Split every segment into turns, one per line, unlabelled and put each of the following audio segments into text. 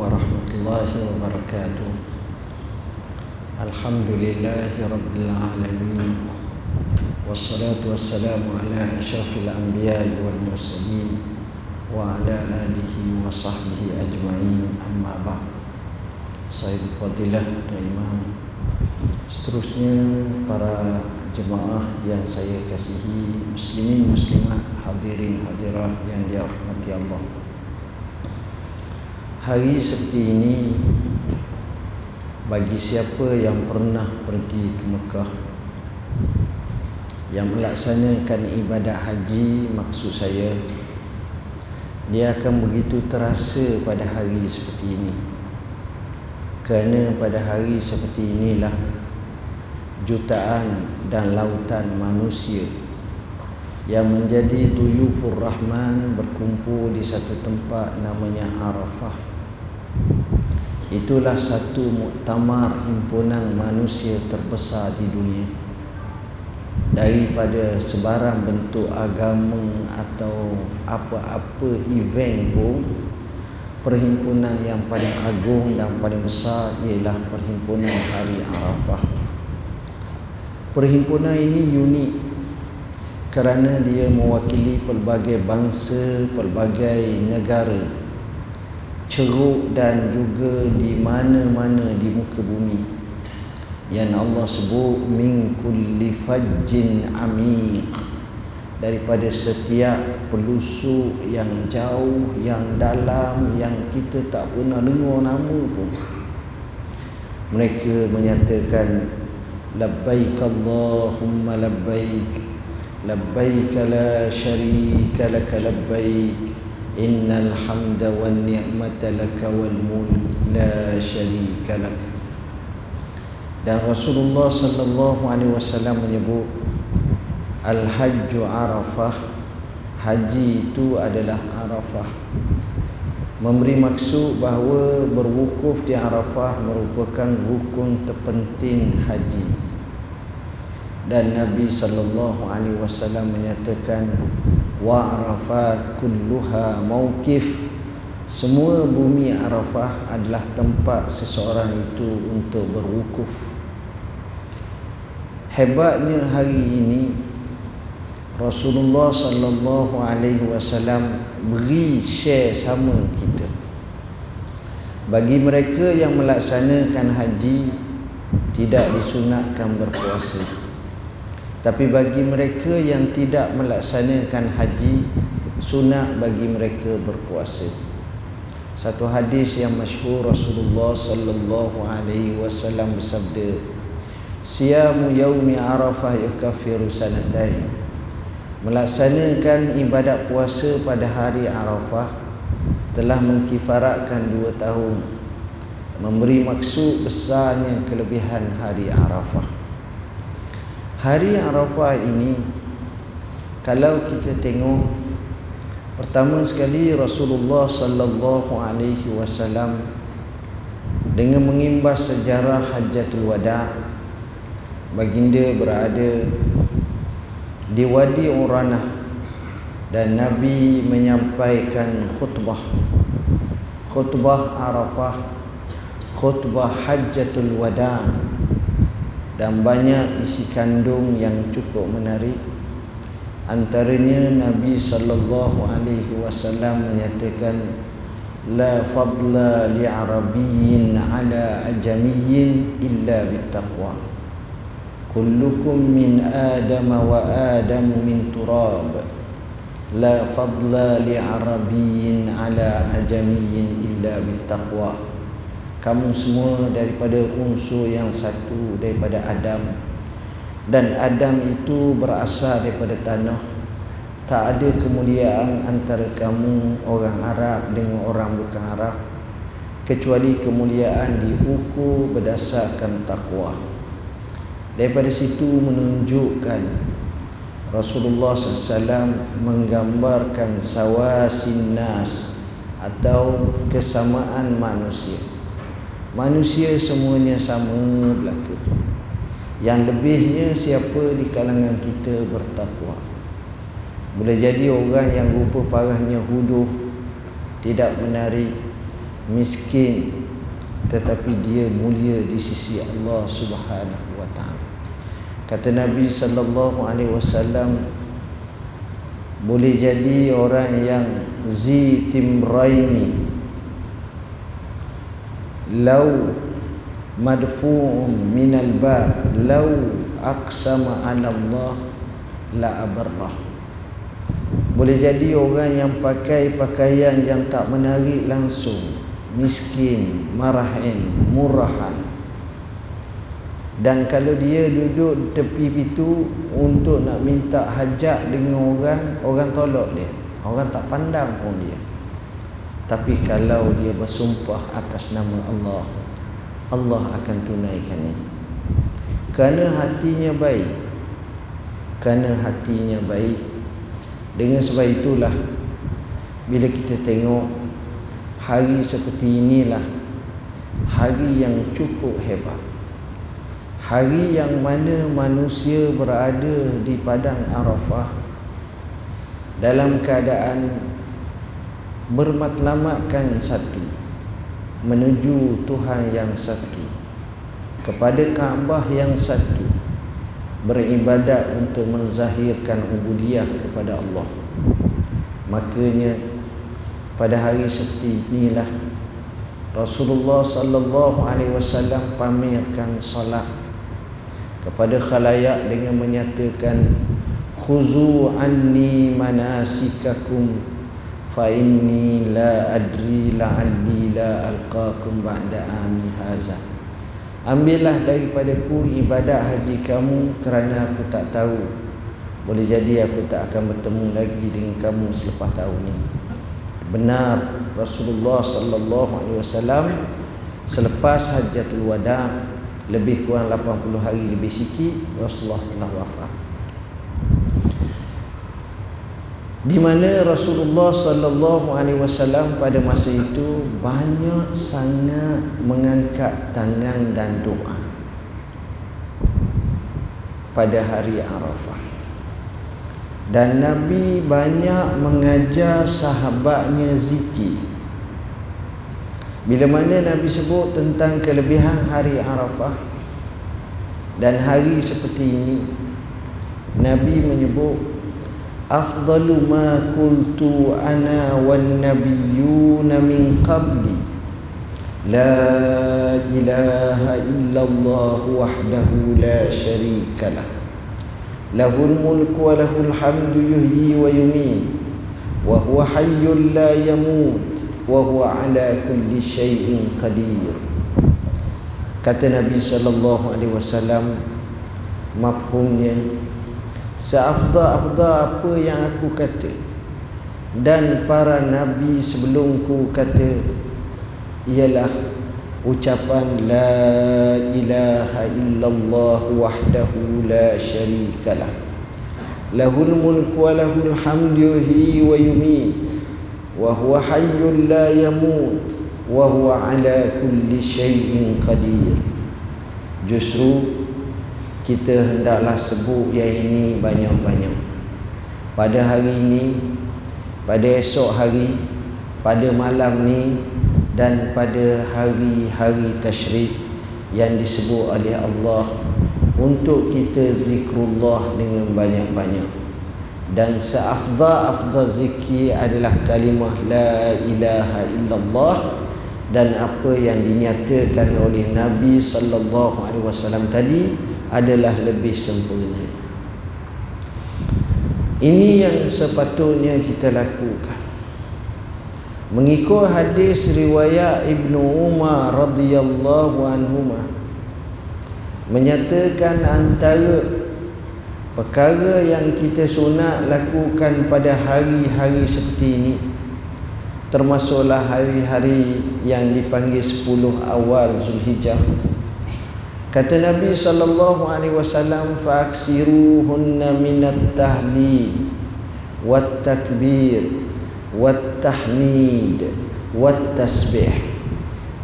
ورحمة الله وبركاته. الحمد لله رب العالمين والصلاة والسلام على أشرف الأنبياء والمرسلين وعلى آله وصحبه أجمعين أما بعد. سيد فضيلة الإمام seterusnya برا jemaah yang saya kasihi muslimin muslimat hadirin hadirat yang dirahmati Allah. Hari seperti ini Bagi siapa yang pernah pergi ke Mekah Yang melaksanakan ibadah haji Maksud saya Dia akan begitu terasa pada hari seperti ini. Kerana pada hari seperti inilah jutaan dan lautan manusia yang menjadi duyufur rahman berkumpul di satu tempat namanya Arafah itulah satu muktamar himpunan manusia terbesar di dunia daripada sebarang bentuk agama atau apa-apa event pun perhimpunan yang paling agung dan paling besar ialah perhimpunan hari Arafah. Perhimpunan ini unik kerana dia mewakili pelbagai bangsa, pelbagai negara ceruk dan juga di mana-mana di muka bumi. Yang Allah sebut min kulli fajjin amiq. Daripada setiap pelusuk yang jauh, yang dalam, yang kita tak pernah dengar nama pun. Mereka menyatakan labbaik Allahumma labbaik. Labbaik la syarika lak labbaik wan ni'mata lak wal mulk la syarika lak. Dan Rasulullah sallallahu alaihi wasallam menyebut Al-Hajju Arafah Haji itu adalah Arafah. Memberi maksud bahawa berwukuf di Arafah merupakan rukun terpenting haji. Dan Nabi sallallahu alaihi wasallam menyatakan wa Arafat kulluha mauqif semua bumi Arafah adalah tempat seseorang itu untuk berwukuf hebatnya hari ini Rasulullah sallallahu alaihi wasallam beri share sama kita. Bagi mereka yang melaksanakan haji tidak disunatkan berpuasa. Tapi bagi mereka yang tidak melaksanakan haji sunat bagi mereka berpuasa. Satu hadis yang masyhur Rasulullah sallallahu alaihi wasallam bersabda, "Siyamu yaumi Arafah yukaffiru sanatain." melaksanakan ibadat puasa pada hari Arafah telah mengkifaratkan dua tahun memberi maksud besarnya kelebihan hari Arafah hari Arafah ini kalau kita tengok pertama sekali Rasulullah sallallahu alaihi wasallam dengan mengimbas sejarah Hajjatul Wada baginda berada di Wadi Uranah dan Nabi menyampaikan khutbah khutbah Arafah khutbah Hajjatul Wada dan banyak isi kandung yang cukup menarik. Antaranya Nabi sallallahu alaihi wasallam menyatakan la fadla li arabiyyin ala ajamiyyin illa bittaqwa. Kullukum min adam wa adam min turab. La fadla li arabiyyin ala ajamiyyin illa bittaqwa kamu semua daripada unsur yang satu daripada Adam. Dan Adam itu berasal daripada tanah. Tak ada kemuliaan antara kamu orang Arab dengan orang bukan Arab kecuali kemuliaan diukur berdasarkan takwa daripada situ menunjukkan Rasulullah SAW menggambarkan sawasin nas atau kesamaan manusia manusia semuanya sama belaka. Yang lebihnya siapa di kalangan kita bertakwa? Boleh jadi orang yang rupa parahnya huduh tidak menarik miskin tetapi dia mulia di sisi Allah Subhanahu wa taala. Kata Nabi sallallahu alaihi wasallam boleh jadi orang yang zi lau madfu'un minal ba lau aqsama ala Allah la abarrah boleh jadi orang yang pakai pakaian yang tak menarik langsung miskin, marahin, murahan. Dan kalau dia duduk tepi pintu untuk nak minta hajat dengan orang, orang tolak dia. Orang tak pandang pun dia. Tapi kalau dia bersumpah atas nama Allah, Allah akan tunaikannya. Kerana hatinya baik. Kerana hatinya baik. Dengan sebab itulah bila kita tengok hari seperti inilah hari yang cukup hebat hari yang mana manusia berada di padang Arafah dalam keadaan bermatlamatkan satu menuju Tuhan yang satu kepada Kaabah yang satu beribadat untuk menzahirkan ubudiyah kepada Allah. Makanya pada hari seperti inilah Rasulullah sallallahu alaihi wasallam pamerkan solat kepada khalayak dengan menyatakan khuzu anni manasikakum inni la adri la'alli la alqakum ba'da ami haza. Ambillah daripadaku ibadat haji kamu kerana aku tak tahu. Boleh jadi aku tak akan bertemu lagi dengan kamu selepas tahun ini. Benar Rasulullah sallallahu alaihi wasallam selepas hajatul wada lebih kurang 80 hari lebih sikit Rasulullah telah wafat di mana Rasulullah sallallahu alaihi wasallam pada masa itu banyak sangat mengangkat tangan dan doa pada hari Arafah. Dan Nabi banyak mengajar sahabatnya zikir. Bila mana Nabi sebut tentang kelebihan hari Arafah dan hari seperti ini Nabi menyebut afdalu ma qultu ana wan nabiyyuna min qabli la ilaha illallah wahdahu la syarika lahu له الملك وله الحمد يحيي ويميت وهو حي لا يموت وهو على كل شيء قدير kata Nabi sallallahu alaihi wasallam mafhumnya seafdal-afdal apa yang aku kata? Dan para nabi sebelumku kata ialah ucapan la ilaha illallah wahdahu la syarikalah lahul mulku wa lahul hamdu wa yumiit. Wa huwa hayyun la yamut. Wa huwa ala kulli syai'in qadir. Justru kita hendaklah sebut yang ini banyak-banyak. Pada hari ini pada esok hari pada malam ni dan pada hari-hari tasyrik yang disebut oleh Allah untuk kita zikrullah dengan banyak-banyak. Dan seafdal-afdal zikir adalah kalimah la ilaha illallah dan apa yang dinyatakan oleh Nabi sallallahu alaihi wasallam tadi adalah lebih sempurna. Ini yang sepatutnya kita lakukan mengikut hadis riwayat Ibnu Umar radhiyallahu anhu menyatakan antara perkara yang kita sunat lakukan pada hari-hari seperti ini termasuklah hari-hari yang dipanggil 10 awal Zulhijjah kata Nabi sallallahu alaihi wasallam faaksiruhunna minat tahlil wat takbir Wattahmid Wattasbih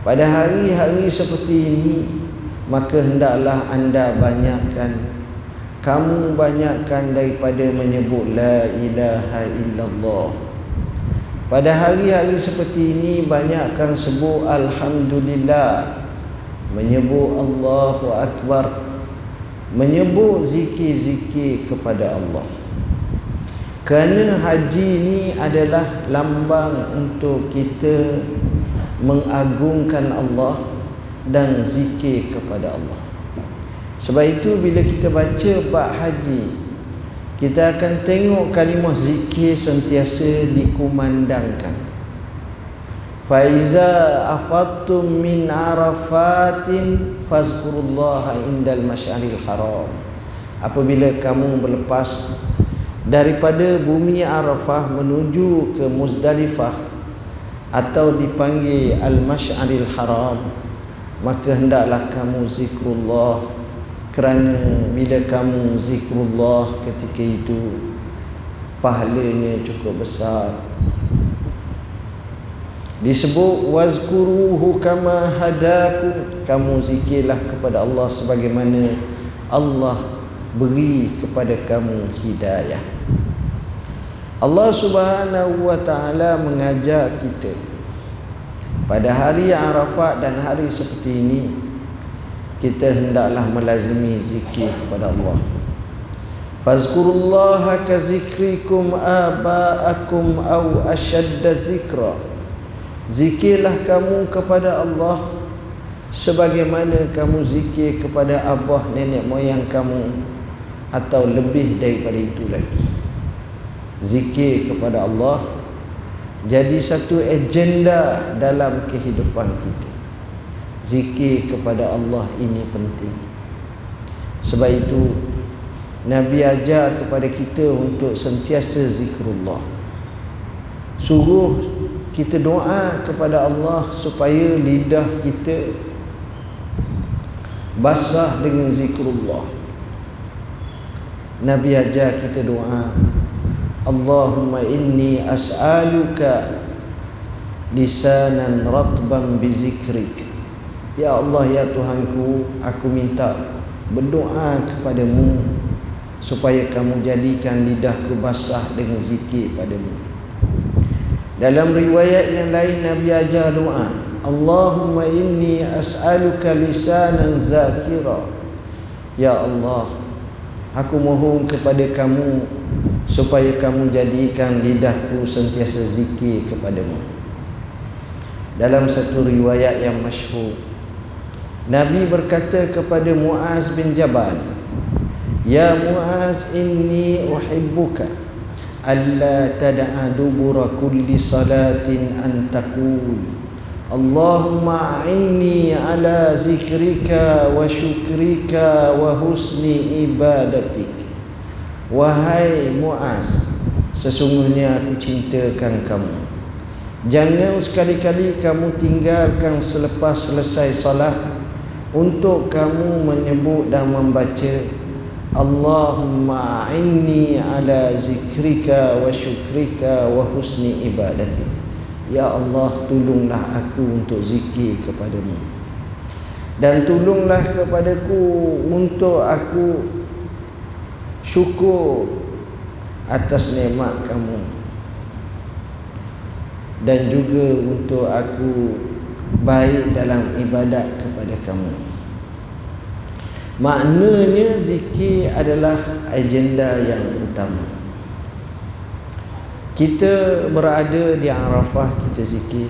Pada hari-hari seperti ini Maka hendaklah anda banyakkan Kamu banyakkan daripada menyebut La ilaha illallah. Pada hari-hari seperti ini banyakkan sebut Alhamdulillah menyebut Allahu Akbar. Menyebut zikir-zikir kepada Allah. Kerana haji ini adalah lambang untuk kita mengagungkan Allah dan zikir kepada Allah. Sebab itu bila kita baca bab haji kita akan tengok kalimah zikir sentiasa dikumandangkan Faiza afattum min arafatin fazkurullaha indal masyaril haram. Apabila kamu berlepas daripada bumi Arafah menuju ke Muzdalifah atau dipanggil al-masyaril haram maka hendaklah kamu zikrullah kerana bila kamu zikrullah ketika itu pahalanya cukup besar disebut wazkuruhu kama hadakum. Kamu zikirlah kepada Allah sebagaimana Allah beri kepada kamu hidayah. Allah Subhanahu wa taala mengajar kita pada hari Arafat dan hari seperti ini kita hendaklah melazimi zikir kepada Allah. Fazkurullaha ka zikrikum aba'akum aw ashadda zikra zikirlah kamu kepada Allah sebagaimana kamu zikir kepada abah nenek moyang kamu atau lebih daripada itu lagi. Zikir kepada Allah jadi satu agenda dalam kehidupan kita. Zikir kepada Allah ini penting. Sebab itu Nabi ajar kepada kita untuk sentiasa zikrullah. Suruh kita doa kepada Allah supaya lidah kita basah dengan zikrullah. Nabi ajar kita doa Allahumma inni as'aluka lisanan ratban bi zikrika Ya Allah ya Tuhanku aku minta berdoa kepadamu supaya kamu jadikan lidahku basah dengan zikir padamu dalam riwayat yang lain Nabi ajar doa Allahumma inni as'aluka lisanan zakira. Ya Allah aku mohon kepada kamu supaya kamu jadikan lidahku sentiasa zikir kepadamu. Dalam satu riwayat yang masyhur Nabi berkata kepada Muaz bin Jabal Ya Muaz inni uhibbuka alla tad'a dubura kulli salatin an taqul Allahumma a'inni ala zikrika wa syukrika wa husni ibadatik Wahai Muaz sesungguhnya aku cintakan kamu. Jangan sekali-kali kamu tinggalkan selepas selesai salat untuk kamu menyebut dan membaca Allahumma inni ala zikrika wa syukrika wa husni ibadati. Ya Allah tolonglah aku untuk zikir kepadamu. Dan tolonglah kepadaku untuk aku syukur atas nikmat kamu. Dan juga untuk aku baik dalam ibadat kepada kamu maknanya zikir adalah agenda yang utama. Kita berada di Arafah kita zikir.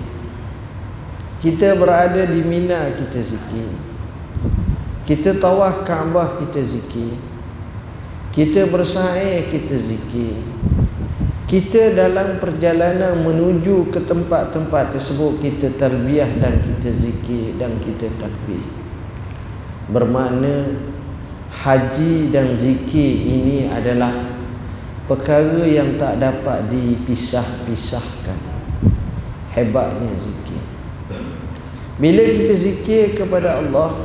Kita berada di Mina kita zikir. Kita tawaf Kaabah kita zikir. Kita bersa'i kita zikir. Kita dalam perjalanan menuju ke tempat-tempat tersebut kita terbiah dan kita zikir dan kita takbir bermakna haji dan zikir ini adalah perkara yang tak dapat dipisah-pisahkan. Hebatnya zikir. Bila kita zikir kepada Allah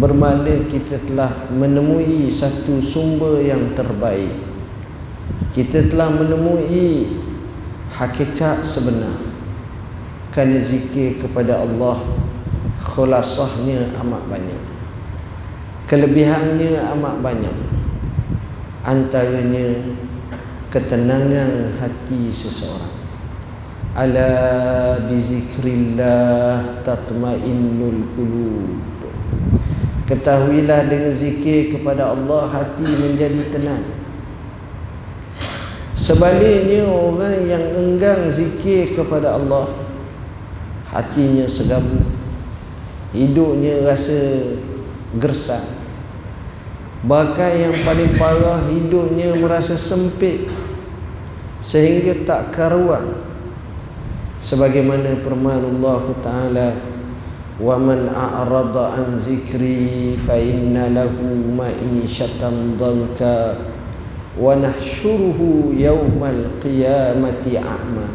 bermakna kita telah menemui satu sumber yang terbaik. Kita telah menemui hakikat sebenar. Kerana zikir kepada Allah khulasahnya amat banyak kelebihannya amat banyak. Antaranya ketenangan hati seseorang. Ala bizikrillah tatmainnul qulub. Ketahuilah dengan zikir kepada Allah hati menjadi tenang. Sebaliknya orang yang enggan zikir kepada Allah hatinya segabu hidupnya rasa gersang bahkan yang paling parah hidupnya merasa sempit sehingga tak karuan. Sebagaimana firman Allah taala wa man a'rada an zikri fa inna lahu ma'isyatan dhanka wa nahsyuruhu yawmal qiyamati a'ma.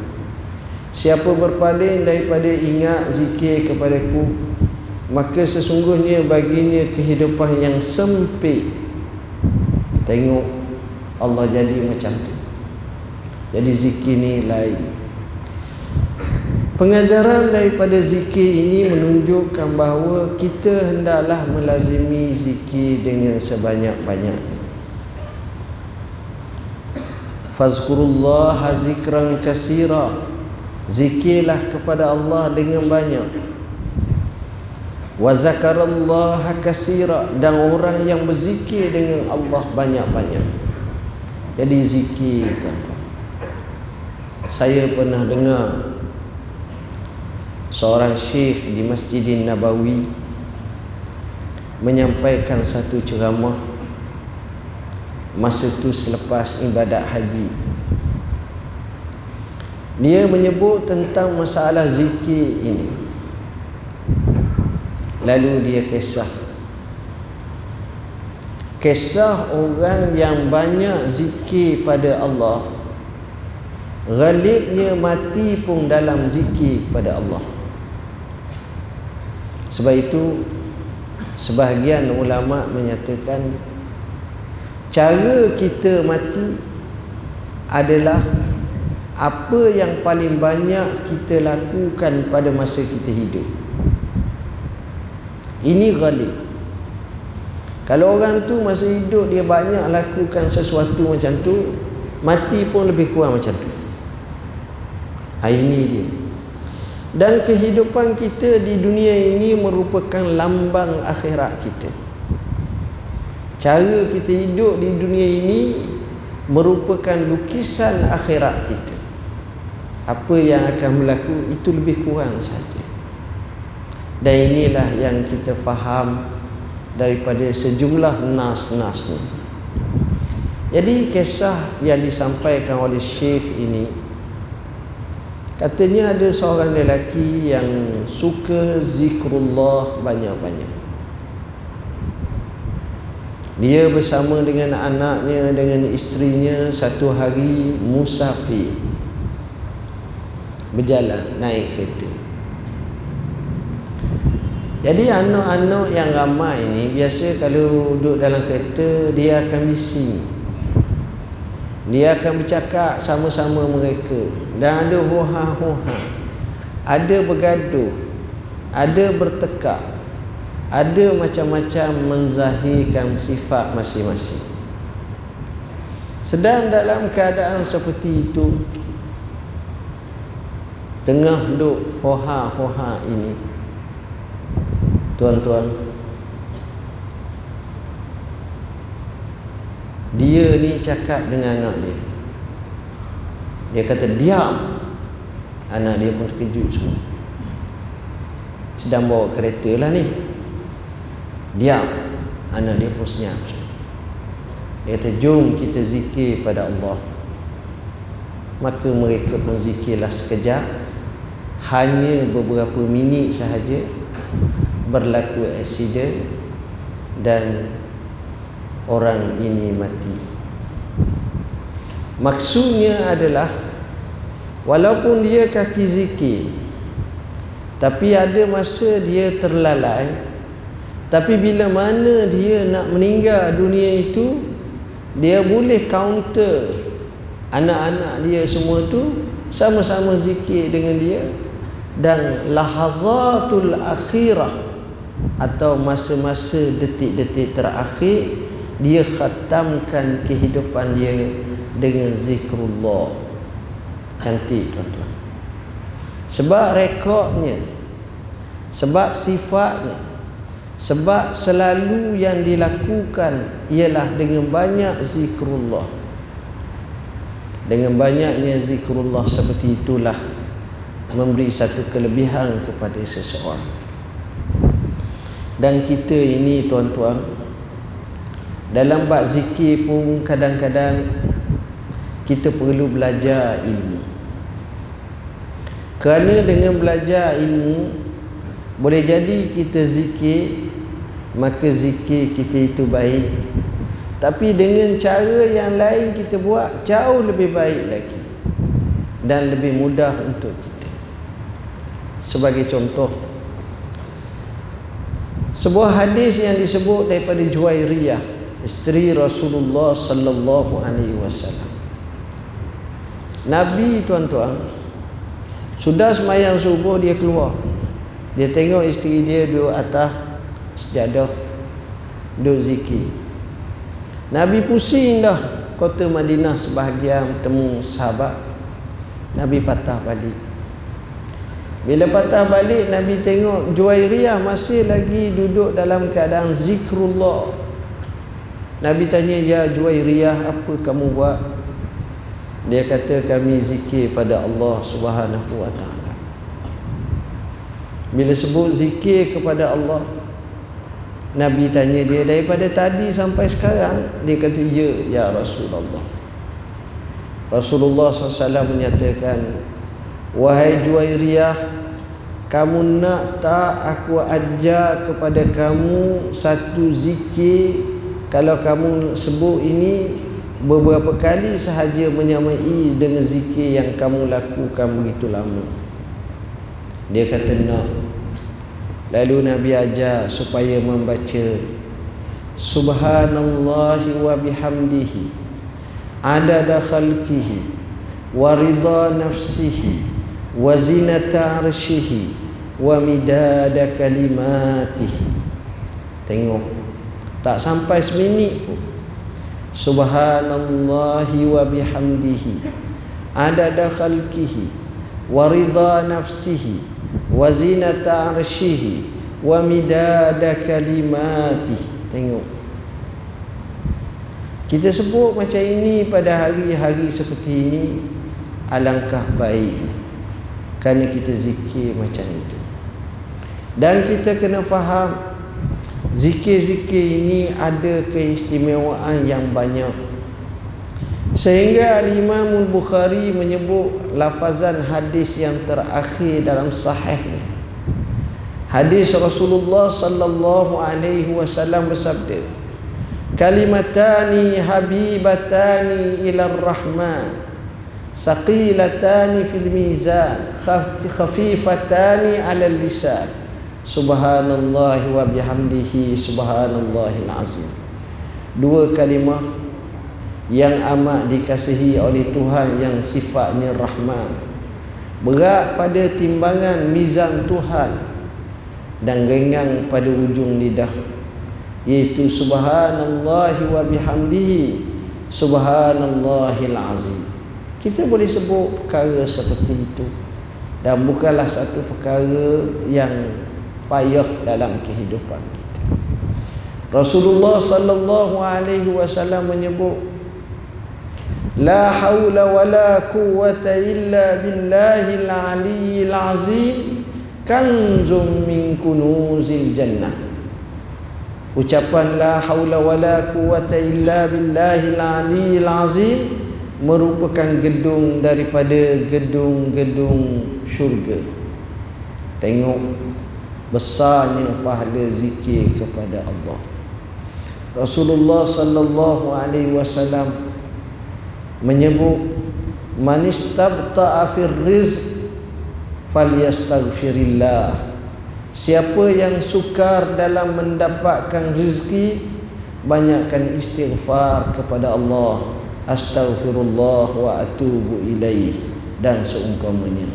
Siapa berpaling daripada ingat zikir kepadaku maka sesungguhnya baginya kehidupan yang sempit tengok Allah jadi macam tu jadi zikir ni lain Pengajaran daripada zikir ini menunjukkan bahawa kita hendaklah melazimi zikir dengan sebanyak-banyaknya. Fazkurullah zikran kasira. Zikirlah kepada Allah dengan banyak. Wa zakarallaha kasira dan orang yang berzikir dengan Allah banyak-banyak. Jadi zikir Saya pernah dengar seorang syekh di Masjidin Nabawi menyampaikan satu ceramah masa itu selepas ibadat haji. Dia menyebut tentang masalah zikir ini lalu dia kisah kisah orang yang banyak zikir pada Allah Ghalibnya mati pun dalam zikir pada Allah sebab itu sebahagian ulama menyatakan cara kita mati adalah apa yang paling banyak kita lakukan pada masa kita hidup. Ini ghalib. Kalau orang tu masa hidup dia banyak lakukan sesuatu macam tu, mati pun lebih kurang macam tu. Ha, ini dia dan kehidupan kita di dunia ini merupakan lambang akhirat kita cara kita hidup di dunia ini merupakan lukisan akhirat kita apa yang akan berlaku itu lebih kurang saja dan inilah yang kita faham daripada sejumlah nas-nas ni jadi kisah yang disampaikan oleh syekh ini Katanya ada seorang lelaki yang suka zikrullah banyak-banyak. Dia bersama dengan anaknya dengan isterinya satu hari musafir. Berjalan naik kereta. Jadi anak-anak yang ramai ni biasa kalau duduk dalam kereta dia akan bising. Dia akan bercakap sama-sama mereka. Dan ada hoha-hoha ada bergaduh. Ada bertekak. Ada macam-macam menzahirkan sifat masing-masing. Sedang dalam keadaan seperti itu tengah duk hoha-hoha ini tuan-tuan. Dia ni cakap dengan anak dia. Dia kata diam. Anak dia pun terkejut semua. Sedang bawa kereta lah ni. Diam. Anak dia pun senyap dia kata jom kita zikir pada Allah. Maka mereka pun zikirlah sekejap. Hanya beberapa minit sahaja berlaku aksiden dan orang ini mati. Maksudnya adalah walaupun dia kaki zikir tapi ada masa dia terlalai tapi bila mana dia nak meninggal dunia itu dia boleh counter anak-anak dia semua tu sama-sama zikir dengan dia dan lahazatul akhirah atau masa-masa detik-detik terakhir dia khatamkan kehidupan dia dengan zikrullah. Cantik tuan-tuan. Sebab rekodnya sebab sifatnya sebab selalu yang dilakukan ialah dengan banyak zikrullah. Dengan banyaknya zikrullah seperti itulah memberi satu kelebihan kepada seseorang dan kita ini tuan-tuan dalam bab zikir pun kadang-kadang kita perlu belajar ilmu. Kerana dengan belajar ilmu boleh jadi kita zikir maka zikir kita itu baik. Tapi dengan cara yang lain kita buat jauh lebih baik lagi dan lebih mudah untuk kita. Sebagai contoh sebuah hadis yang disebut daripada Juwairiyah isteri Rasulullah sallallahu alaihi wasallam. Nabi tuan-tuan sudah semayang subuh dia keluar. Dia tengok isteri dia duduk atas sejadah duduk zikir. Nabi pusing dah kota Madinah sebahagian temu sahabat. Nabi patah balik bila patah balik Nabi tengok Juwairiyah masih lagi duduk dalam keadaan zikrullah. Nabi tanya ya Juwairiyah apa kamu buat? Dia kata kami zikir pada Allah Subhanahu wa taala. Bila sebut zikir kepada Allah Nabi tanya dia daripada tadi sampai sekarang dia kata ya ya Rasulullah. Rasulullah SAW menyatakan Wahai Juwairiyah Kamu nak tak aku ajar kepada kamu Satu zikir? Kalau kamu sebut ini Beberapa kali sahaja menyamai dengan zikir yang kamu lakukan begitu lama. Dia kata nak. Lalu Nabi ajar supaya membaca Subhanallah wa bihamdihi Adada khalqihi Warida nafsihi arshihi wa midada kalimatihi. Tengok tak sampai seminit pun. Subhanallahi wa bihamdihi. Adada khalqihi. Wa rida nafsihi. Wa zinata arshihi wa midada kalimatihi. Tengok. Kita sebut macam ini pada hari-hari seperti ini alangkah baik kerana kita zikir macam itu. Dan kita kena faham zikir-zikir ini ada keistimewaan yang banyak. Sehingga Imam Bukhari menyebut lafazan hadis yang terakhir dalam sahih hadis Rasulullah sallallahu alaihi wasallam bersabda kalimatani habibatani ila rahman saqilatani fil mizan khafifatani ala lisan subhanallah wa bihamdihi subhanallahil azim. Dua kalimah yang amat dikasihi oleh Tuhan yang sifatnya rahman. Berat pada timbangan mizan Tuhan dan ringan pada ujung lidah iaitu subhanallah wa bihamdihi subhanallahil azim kita boleh sebut perkara seperti itu dan bukanlah satu perkara yang payah dalam kehidupan kita. Rasulullah sallallahu alaihi wasallam menyebut La haula wala quwwata illa billahil aliyyil azim kanzum min kunuzil jannah. Ucapan la haula wala quwwata illa billahil aliyyil azim merupakan gedung daripada gedung-gedung syurga. Tengok besarnya pahala zikir kepada Allah. Rasulullah sallallahu alaihi wasallam menyebut man istabta'a fir rizq falyastaghfirillah siapa yang sukar dalam mendapatkan rezeki banyakkan istighfar kepada Allah astaghfirullah wa atubu ilaih dan seumpamanya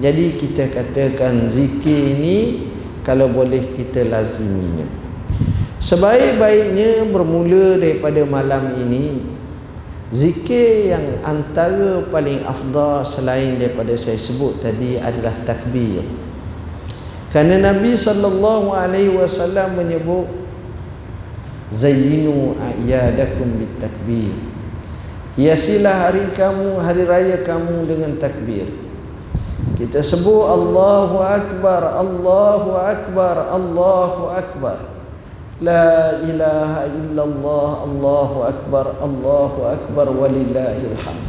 jadi kita katakan zikir ini kalau boleh kita laziminya sebaik-baiknya bermula daripada malam ini Zikir yang antara paling afdal selain daripada saya sebut tadi adalah takbir. Kerana Nabi sallallahu alaihi wasallam menyebut zayyinu ayyadakum bitakbir. Hiasilah hari kamu, hari raya kamu dengan takbir. Kita sebut Allahu akbar, Allahu akbar, Allahu akbar. La ilaha illallah Allahu Akbar Allahu Akbar walillahil hamd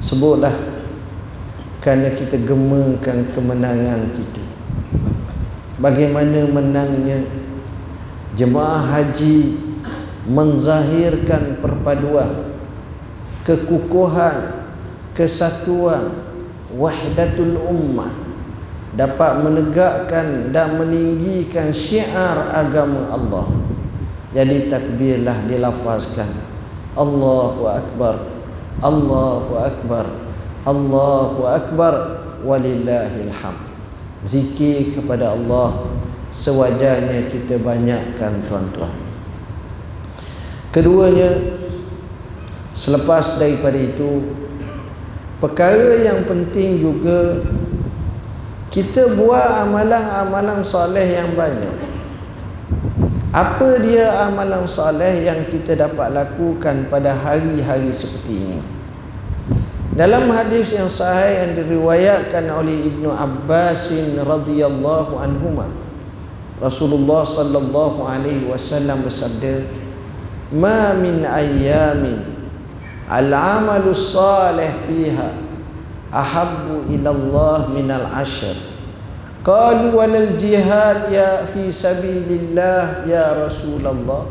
Sebutlah Kerana kita gemakan kemenangan kita Bagaimana menangnya Jemaah haji Menzahirkan perpaduan Kekukuhan Kesatuan Wahdatul ummah dapat menegakkan dan meninggikan syiar agama Allah. Jadi takbirlah dilafazkan. Allahu akbar. Allahu akbar. Allahu akbar walillahil hamd. Zikir kepada Allah sewajarnya kita banyakkan tuan-tuan. Keduanya selepas daripada itu perkara yang penting juga kita buat amalan-amalan soleh yang banyak. Apa dia amalan soleh yang kita dapat lakukan pada hari-hari seperti ini? Dalam hadis yang sahih yang diriwayatkan oleh Ibnu Abbas radhiyallahu anhuma Rasulullah sallallahu alaihi wasallam bersabda ma min ayyamin al-amalu salih fiha ahabbu ila Allah min al-ashr qalu walal jihad ya fi sabilillah ya rasulullah.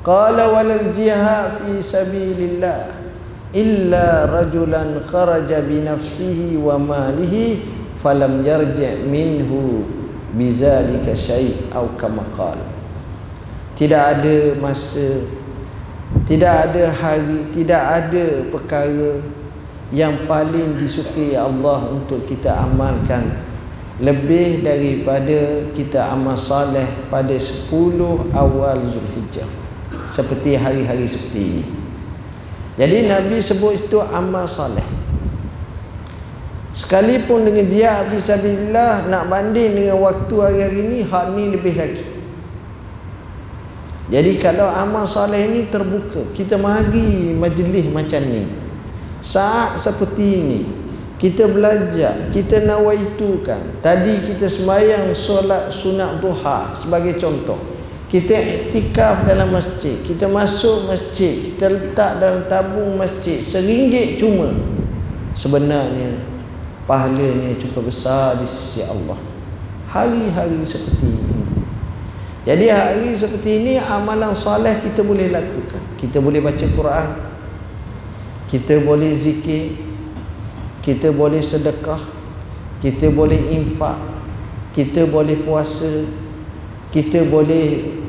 Qala walal jihad fi sabilillah illa rajulan kharaja bi nafsihi wa malihi falam yarji' minhu bizalika syai' aw kama qala. Tidak ada masa tidak ada hari tidak ada perkara yang paling disukai Allah untuk kita amalkan. Lebih daripada kita amal saleh pada 10 awal Zulhijjah. Seperti hari-hari seperti ini. Jadi Nabi sebut itu amal saleh. Sekalipun dengan dia Fisabilillah nak banding dengan waktu hari-hari ini hak ni lebih lagi jadi kalau amal saleh ini terbuka kita mari majlis macam ni. Saat seperti ini kita belajar kita nawaitukan. Tadi kita sembahyang solat sunat duha sebagai contoh. Kita iktikaf dalam masjid kita masuk masjid kita letak dalam tabung masjid seringgit cuma. Sebenarnya pahalanya cukup besar di sisi Allah. Hari-hari seperti ini jadi hari seperti ini amalan soleh kita boleh lakukan. Kita boleh baca Quran. Kita boleh zikir. Kita boleh sedekah. Kita boleh infak. Kita boleh puasa. Kita boleh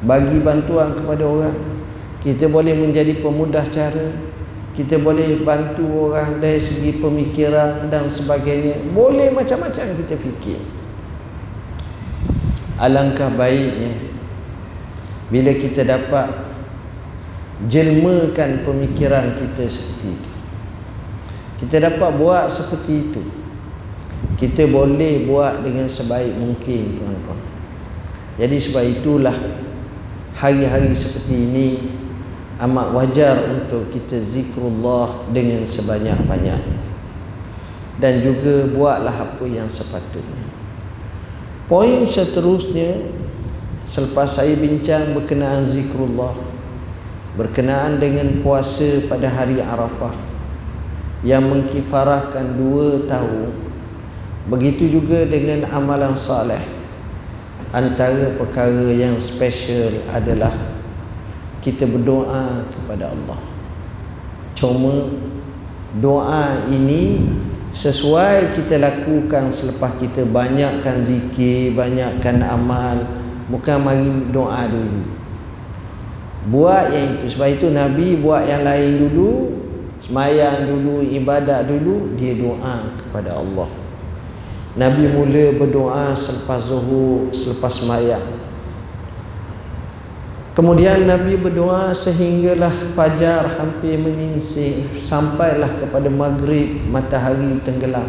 bagi bantuan kepada orang. Kita boleh menjadi pemudah cara. Kita boleh bantu orang dari segi pemikiran dan sebagainya. Boleh macam-macam kita fikir alangkah baiknya bila kita dapat jelmakan pemikiran kita seperti itu. Kita dapat buat seperti itu. Kita boleh buat dengan sebaik mungkin tuan-tuan. Jadi sebab itulah hari-hari seperti ini amat wajar untuk kita zikrullah dengan sebanyak-banyaknya. Dan juga buatlah apa yang sepatutnya poin seterusnya selepas saya bincang berkenaan zikrullah berkenaan dengan puasa pada hari Arafah yang mengkifarahkan dua tahun begitu juga dengan amalan saleh antara perkara yang special adalah kita berdoa kepada Allah. Cuma doa ini sesuai kita lakukan selepas kita banyakkan zikir banyakkan amal bukan mari doa dulu. Buat yang itu. Sebab itu Nabi buat yang lain dulu semayang dulu ibadat dulu dia doa kepada Allah. Nabi mula berdoa selepas zuhur selepas semayang Kemudian Nabi berdoa sehinggalah fajar hampir menyingsing sampailah kepada maghrib matahari tenggelam.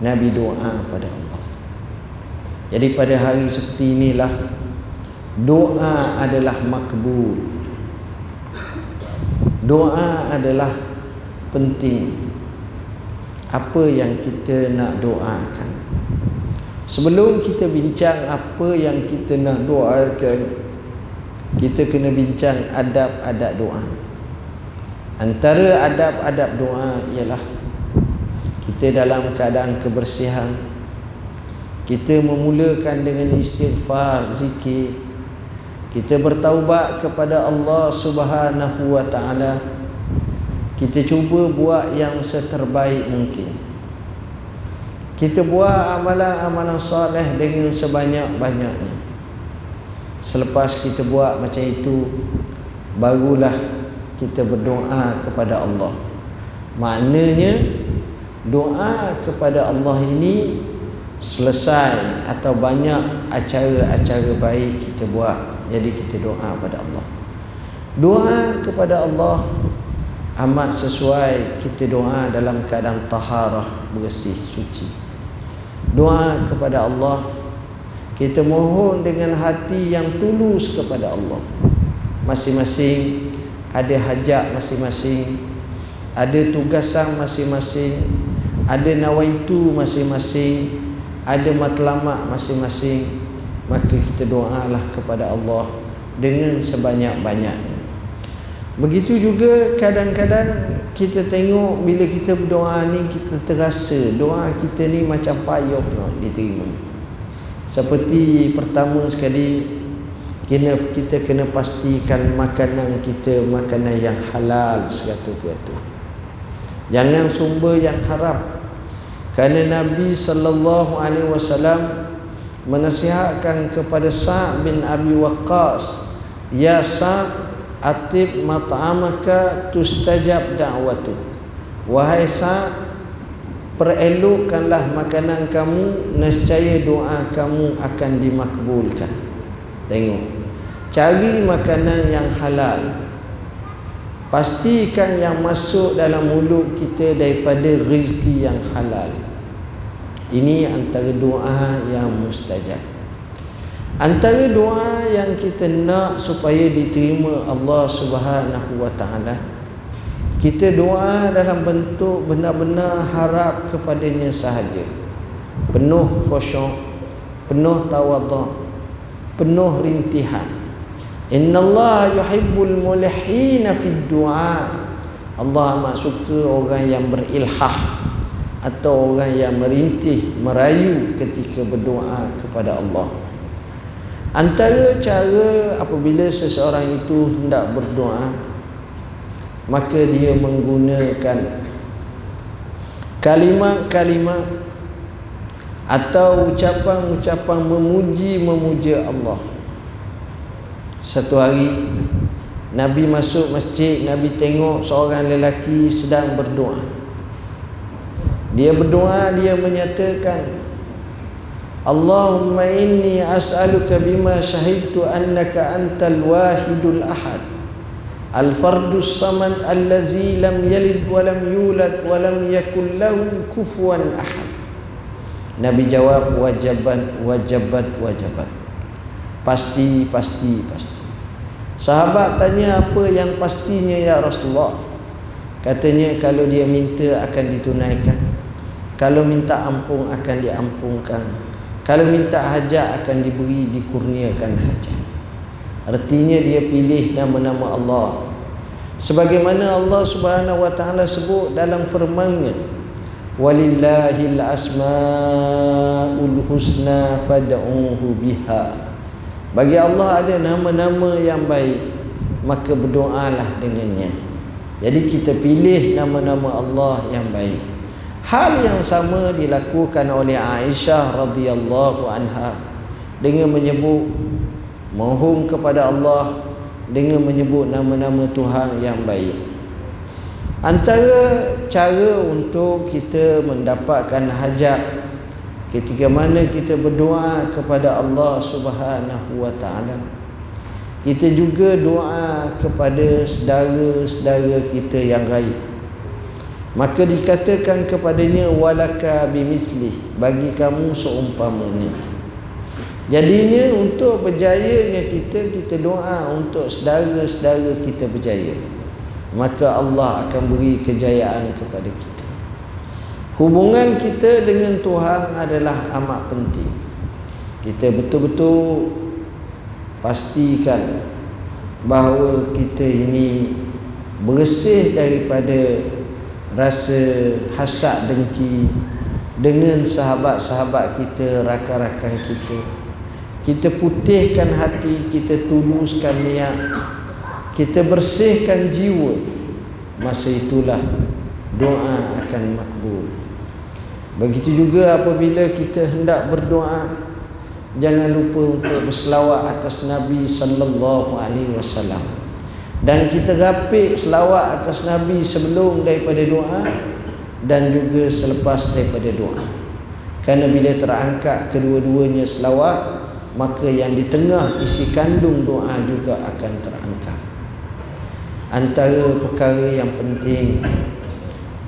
Nabi doa pada Allah. Jadi pada hari seperti inilah doa adalah makbul. Doa adalah penting. Apa yang kita nak doakan. Sebelum kita bincang apa yang kita nak doakan, kita kena bincang adab-adab doa. Antara adab-adab doa ialah kita dalam keadaan kebersihan. Kita memulakan dengan istighfar zikir. Kita bertaubat kepada Allah Subhanahu wa taala. Kita cuba buat yang seterbaik mungkin. Kita buat amalan-amalan soleh dengan sebanyak-banyaknya Selepas kita buat macam itu Barulah kita berdoa kepada Allah. Maknanya Doa kepada Allah ini Selesai Atau banyak acara-acara baik kita buat. Jadi kita doa kepada Allah. Doa kepada Allah Amat sesuai kita doa dalam keadaan taharah Bersih, suci. Doa kepada Allah kita mohon dengan hati yang tulus kepada Allah. Masing-masing ada hajat masing-masing ada tugasan masing-masing ada nawaitu masing-masing ada matlamat masing-masing. Maka kita doalah kepada Allah dengan sebanyak-banyaknya. Begitu juga kadang-kadang kita tengok bila kita berdoa ni kita terasa doa kita ni macam payah diterima seperti pertama sekali kena kita kena pastikan makanan kita makanan yang halal segala-gala. Jangan sumber yang haram. Kerana Nabi sallallahu alaihi wasallam menasihatkan kepada Sa' bin Abi Waqqas, "Ya Sa' atib mat'amaka tustajab da'watuk." Wahai Sa' perelokkanlah makanan kamu nescaya doa kamu akan dimakbulkan. Tengok. Cari makanan yang halal. Pastikan yang masuk dalam mulut kita daripada rezeki yang halal. Ini antara doa yang mustajab. Antara doa yang kita nak supaya diterima Allah Subhanahu wa taala kita doa dalam bentuk benar-benar harap kepadanya sahaja. Penuh khusyuk penuh tawadhu penuh rintihan. Innallaha yuhibbul mulihina fid du'a. Allah amat suka orang yang berilhah atau orang yang merintih merayu ketika berdoa kepada Allah. Antara cara apabila seseorang itu hendak berdoa maka dia menggunakan kalimat-kalimat atau ucapan-ucapan memuji-memuja Allah. Satu hari Nabi masuk masjid Nabi tengok seorang lelaki sedang berdoa. Dia berdoa dia menyatakan Allahumma inni as'aluka bima syahidtu annaka antal wahidul ahad Al-Fardus Samad Allazi lam yalid wa lam yulad wa lam yakul lahu kufuwan ahad. Nabi jawab wajabat wajabat wajabat. Pasti pasti pasti. Sahabat tanya apa yang pastinya ya Rasulullah? Katanya kalau dia minta akan ditunaikan. Kalau minta ampun akan diampunkan. Kalau minta hajat akan diberi dikurniakan hajat. Artinya dia pilih nama-nama Allah. Sebagaimana Allah Subhanahu wa taala sebut dalam firman-Nya, "Walillahil asmaul husna fad'uhu biha." Bagi Allah ada nama-nama yang baik, maka berdoalah dengannya. Jadi kita pilih nama-nama Allah yang baik. Hal yang sama dilakukan oleh Aisyah radhiyallahu anha dengan menyebut mohon kepada Allah dengan menyebut nama-nama Tuhan yang baik. Antara cara untuk kita mendapatkan hajat ketika mana kita berdoa kepada Allah Subhanahu wa taala kita juga doa kepada saudara-saudara kita yang gaib. Maka dikatakan kepadanya walaka bimislih bagi kamu seumpamanya jadinya untuk berjayanya kita kita doa untuk saudara-saudara kita berjaya. Maka Allah akan beri kejayaan kepada kita. Hubungan kita dengan Tuhan adalah amat penting. Kita betul-betul pastikan bahawa kita ini bersih daripada rasa hasad dengki dengan sahabat-sahabat kita, rakan-rakan kita. Kita putihkan hati, kita tuluskan niat, kita bersihkan jiwa. Masa itulah doa akan makbul. Begitu juga apabila kita hendak berdoa, jangan lupa untuk berselawat atas Nabi sallallahu alaihi wasallam dan kita rapik selawat atas Nabi sebelum daripada doa dan juga selepas daripada doa kerana bila terangkat kedua-duanya selawat maka yang di tengah isi kandung doa juga akan terangkat. Antara perkara yang penting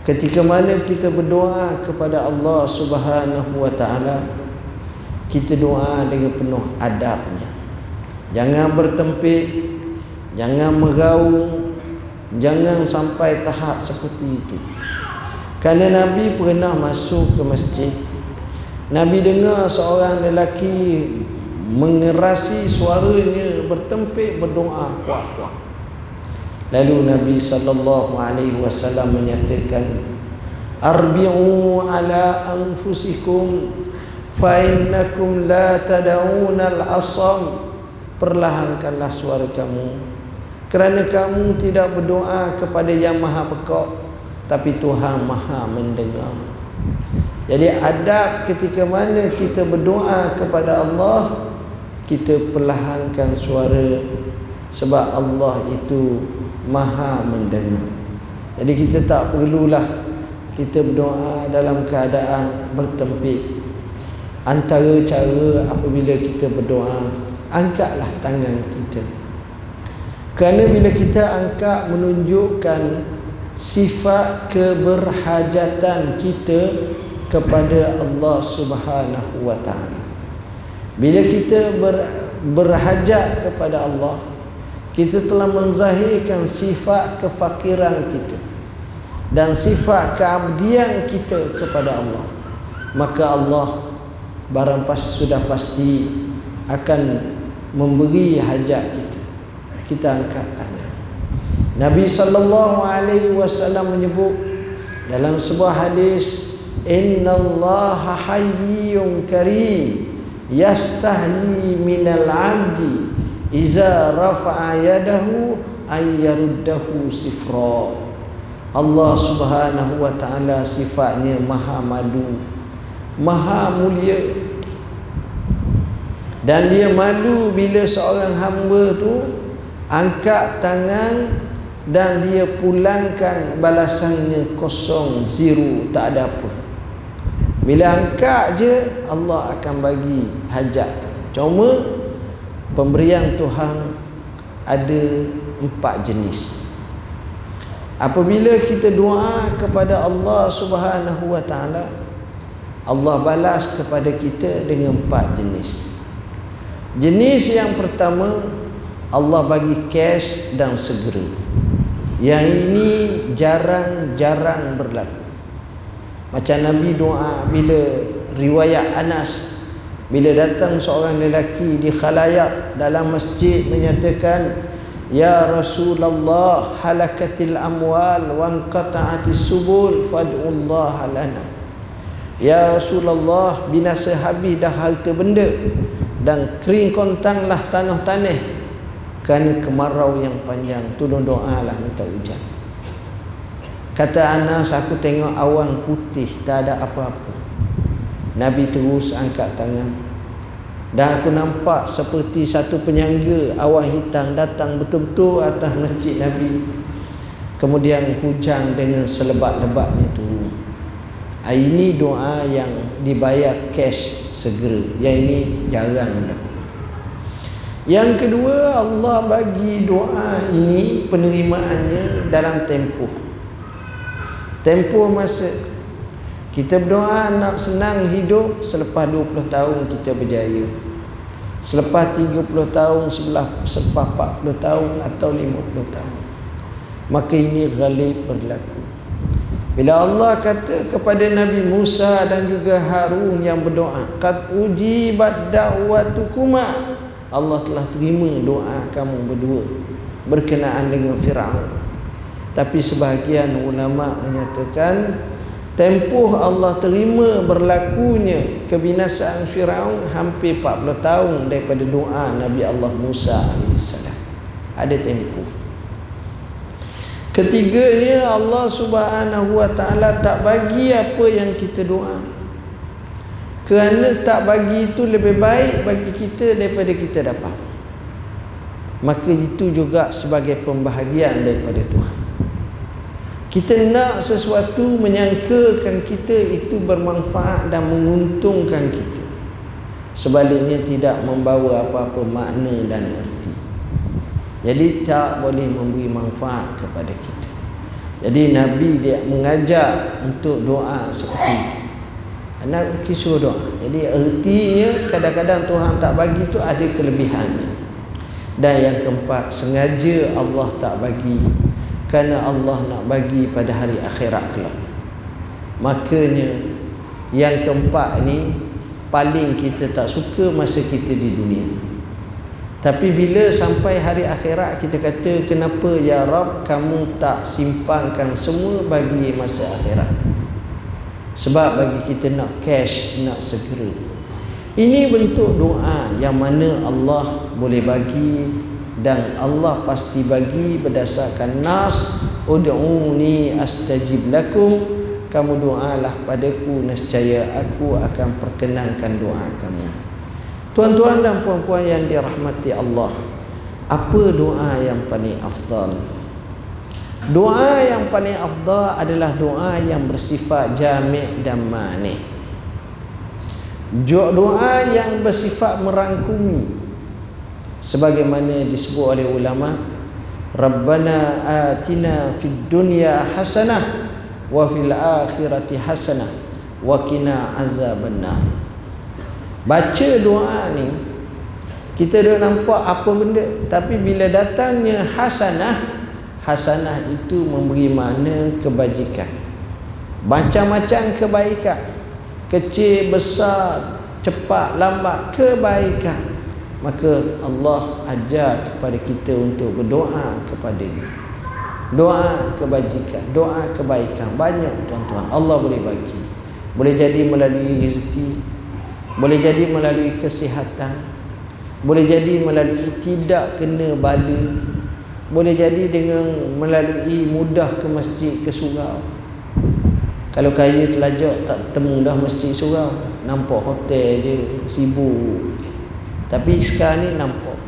ketika mana kita berdoa kepada Allah Subhanahu wa taala kita doa dengan penuh adabnya. Jangan bertempik jangan meraung jangan sampai tahap seperti itu. Kerana Nabi pernah masuk ke masjid Nabi dengar seorang lelaki mengerasi suaranya bertempik berdoa kuat-kuat. Lalu Nabi sallallahu alaihi wasallam menyatakan arbi'u ala anfusikum fa'innakum la tad'una al-asam. Perlahankanlah suara kamu. Kerana kamu tidak berdoa kepada yang maha pekak tapi Tuhan maha mendengar. Jadi adab ketika mana kita berdoa kepada Allah kita perlahankan suara sebab Allah itu maha mendengar. Jadi kita tak perlulah kita berdoa dalam keadaan bertempik antara cara apabila kita berdoa angkatlah tangan kita. Kerana bila kita angkat menunjukkan sifat keberhajatan kita kepada Allah Subhanahu wa taala bila kita ber, berhajat kepada Allah kita telah menzahirkan sifat kefakiran kita dan sifat keabdian kita kepada Allah maka Allah barang pas sudah pasti akan memberi hajat kita. Kita angkat tangan. Nabi sallallahu alaihi wasallam menyebut dalam sebuah hadis innallaha hayyun karim yastahyi minal 'abdi iza rafa'a yadahu ay yaruddahu sifra. Allah Subhanahu wa taala sifatnya maha madu maha mulia. Dan dia malu bila seorang hamba tu angkat tangan dan dia pulangkan balasannya kosong zero tak ada apa bila angkat je Allah akan bagi hajat. Cuma pemberian Tuhan ada empat jenis. Apabila kita doa kepada Allah Subhanahu wa taala Allah balas kepada kita dengan empat jenis. Jenis yang pertama Allah bagi cash dan segera. Yang ini jarang-jarang berlaku macam Nabi doa bila riwayat Anas. Bila datang seorang lelaki di khalayak dalam masjid menyatakan Ya Rasulullah halakatil amwal wa anqata'atis subul fad'ullah lana. Ya Rasulullah binasa habis dah harta benda dan kering kontanglah tanah-tanah. Kerana kemarau yang panjang tolong doalah minta hujan kata Anas aku tengok awan putih tak ada apa-apa. Nabi terus angkat tangan. Dan aku nampak seperti satu penyangga awan hitam datang betul-betul atas masjid Nabi. Kemudian hujan dengan selebat-lebatnya turun Ah, ini doa yang dibayar cash segera. Yang ini jarang dah. Yang kedua Allah bagi doa ini penerimaannya dalam tempoh. Tempoh masa kita berdoa nak senang hidup selepas 20 tahun kita berjaya. Selepas 30 tahun, sebelah selepas 40 tahun atau 50 tahun. Maka ini ghalib berlaku. Bila Allah kata kepada Nabi Musa dan juga Harun yang berdoa, "Qad ujibat da'watukuma." Allah telah terima doa kamu berdua berkenaan dengan Firaun. Tapi sebahagian ulama menyatakan tempoh Allah terima berlakunya kebinasaan Firaun hampir 40 tahun daripada doa Nabi Allah Musa alaihissalam. Ada tempoh. Ketiganya Allah Subhanahu wa taala tak bagi apa yang kita doa kerana tak bagi itu lebih baik bagi kita daripada kita dapat maka itu juga sebagai pembahagian daripada Tuhan kita nak sesuatu menyangkakan kita itu bermanfaat dan menguntungkan kita sebaliknya tidak membawa apa-apa makna dan erti jadi tak boleh memberi manfaat kepada kita jadi Nabi dia mengajak untuk doa seperti itu Anak kisah doa. Jadi ertinya kadang-kadang Tuhan tak bagi tu ada kelebihannya. Dan yang keempat, sengaja Allah tak bagi kerana Allah nak bagi pada hari akhirat kelak. Makanya yang keempat ni paling kita tak suka masa kita di dunia. Tapi bila sampai hari akhirat kita kata kenapa ya Rab kamu tak simpankan semua bagi masa akhirat. Sebab bagi kita nak cash, nak segera. Ini bentuk doa yang mana Allah boleh bagi dan Allah pasti bagi berdasarkan nas ud'uni astajib lakum. Kamu doalah padaku nescaya aku akan perkenankan doa kamu. Tuan-tuan dan puan-puan yang dirahmati Allah apa doa yang paling afdal? Doa yang paling afdal adalah doa yang bersifat jami' dan mani. Doa yang bersifat merangkumi sebagaimana disebut oleh ulama Rabbana atina fid dunya hasanah wa fil akhirati hasanah wa qina azabannar. Baca doa ni kita dah nampak apa benda tapi bila datangnya hasanah hasanah itu memberi makna kebajikan. Macam-macam kebaikan. Kecil besar cepat lambat kebaikan maka Allah ajar kepada kita untuk berdoa kepada dia. Doa kebajikan doa kebaikan banyak tuan-tuan. Allah boleh bagi. Boleh jadi melalui rezeki boleh jadi melalui kesihatan boleh jadi melalui tidak kena bala boleh jadi dengan melalui mudah ke masjid ke surau. Kalau kaya telajak tak temu dah masjid surau. Nampak hotel je sibuk tapi sekarang ni nampak.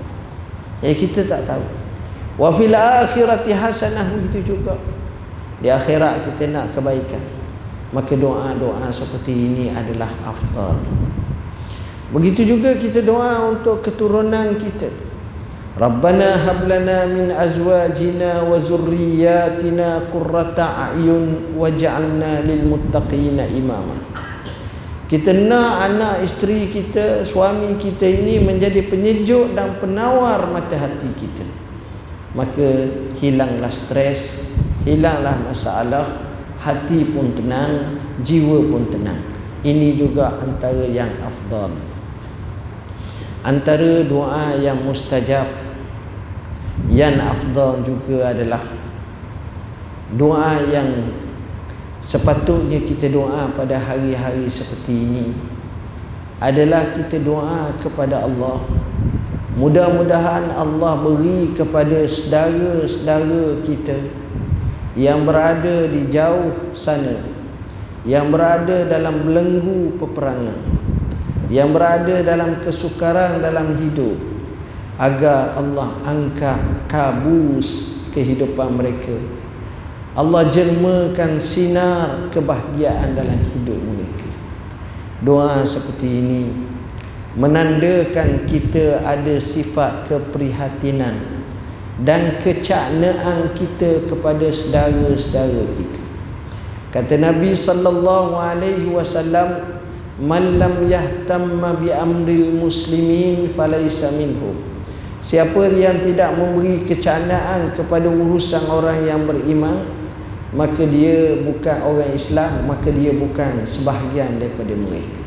Jadi kita tak tahu. Wa fil akhirati hasanah begitu juga. Di akhirat kita nak kebaikan. Maka doa-doa seperti ini adalah afdal. Begitu juga kita doa untuk keturunan kita. Rabbana hab lana min azwajina wa zurriyyatina qurrata a'yun waj'alna lil muttaqina imama. Kita nak anak isteri kita, suami kita ini menjadi penyejuk dan penawar mata hati kita. Maka hilanglah stres, hilanglah masalah, hati pun tenang, jiwa pun tenang. Ini juga antara yang afdal. Antara doa yang mustajab yang afdal juga adalah doa yang sepatutnya kita doa pada hari-hari seperti ini adalah kita doa kepada Allah. Mudah-mudahan Allah beri kepada saudara-saudara kita yang berada di jauh sana yang berada dalam belenggu peperangan yang berada dalam kesukaran dalam hidup agar Allah angkat kabus kehidupan mereka Allah jelmakan sinar kebahagiaan dalam hidup mereka. Doa seperti ini menandakan kita ada sifat keprihatinan dan kecaknaan kita kepada saudara-saudara kita. Kata Nabi sallallahu alaihi wasallam man lam yahtamma bi amril muslimin falaysa minhum. Siapa yang tidak memberi kecaknaan kepada urusan orang yang beriman maka dia bukan orang Islam maka dia bukan sebahagian daripada mereka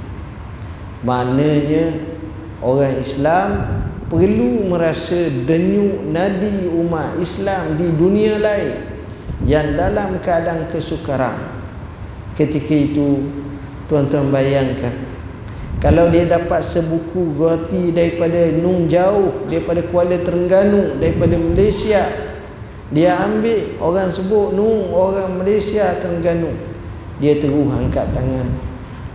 Maknanya orang Islam perlu merasa denyut nadi umat Islam di dunia lain yang dalam keadaan kesukaran. Ketika itu tuan-tuan bayangkan kalau dia dapat sebuku roti daripada Nung jauh daripada Kuala Terengganu daripada Malaysia dia ambil orang sebut Nung orang Malaysia Terengganu. Dia terus angkat tangan.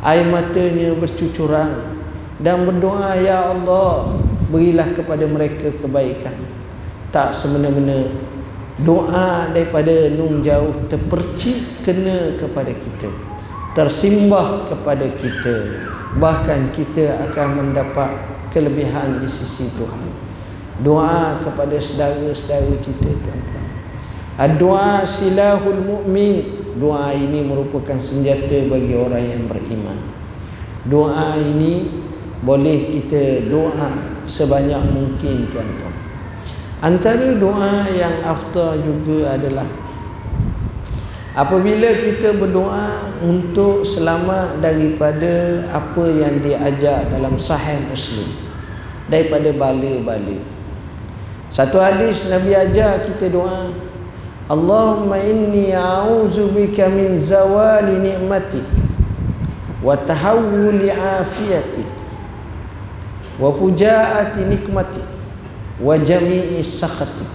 Air matanya bercucuran dan berdoa ya Allah berilah kepada mereka kebaikan. Tak semena-mena doa daripada nun jauh terpercik kena kepada kita tersimbah kepada kita. Bahkan kita akan mendapat kelebihan di sisi Tuhan. Doa kepada saudara-saudara kita tuan-tuan doa silahul mu'min. Doa ini merupakan senjata bagi orang yang beriman. Doa ini boleh kita doa sebanyak mungkin tuan-tuan. Antara doa yang after juga adalah apabila kita berdoa untuk selamat daripada apa yang diajar dalam sahih muslim daripada bala-bala. Satu hadis Nabi ajar kita doa Allahumma inni a'udzu bika min zawali ni'matik wa tahawuli afiyatik wa fujaati nikmatik wa jami'i sakhatik.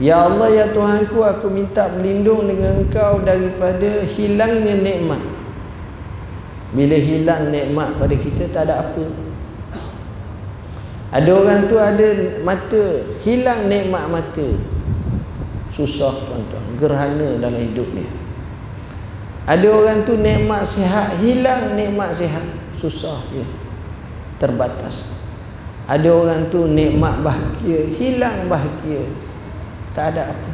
Ya Allah ya Tuhanku aku minta berlindung dengan engkau daripada hilangnya nikmat. Bila hilang nikmat pada kita tak ada apa. Ada orang tu ada mata hilang nikmat mata susah tuan-tuan. Gerhana dalam hidup ni. Ada orang tu nikmat sihat hilang nikmat sihat. Susah dia terbatas. Ada orang tu nikmat bahagia hilang bahagia. Tak ada apa.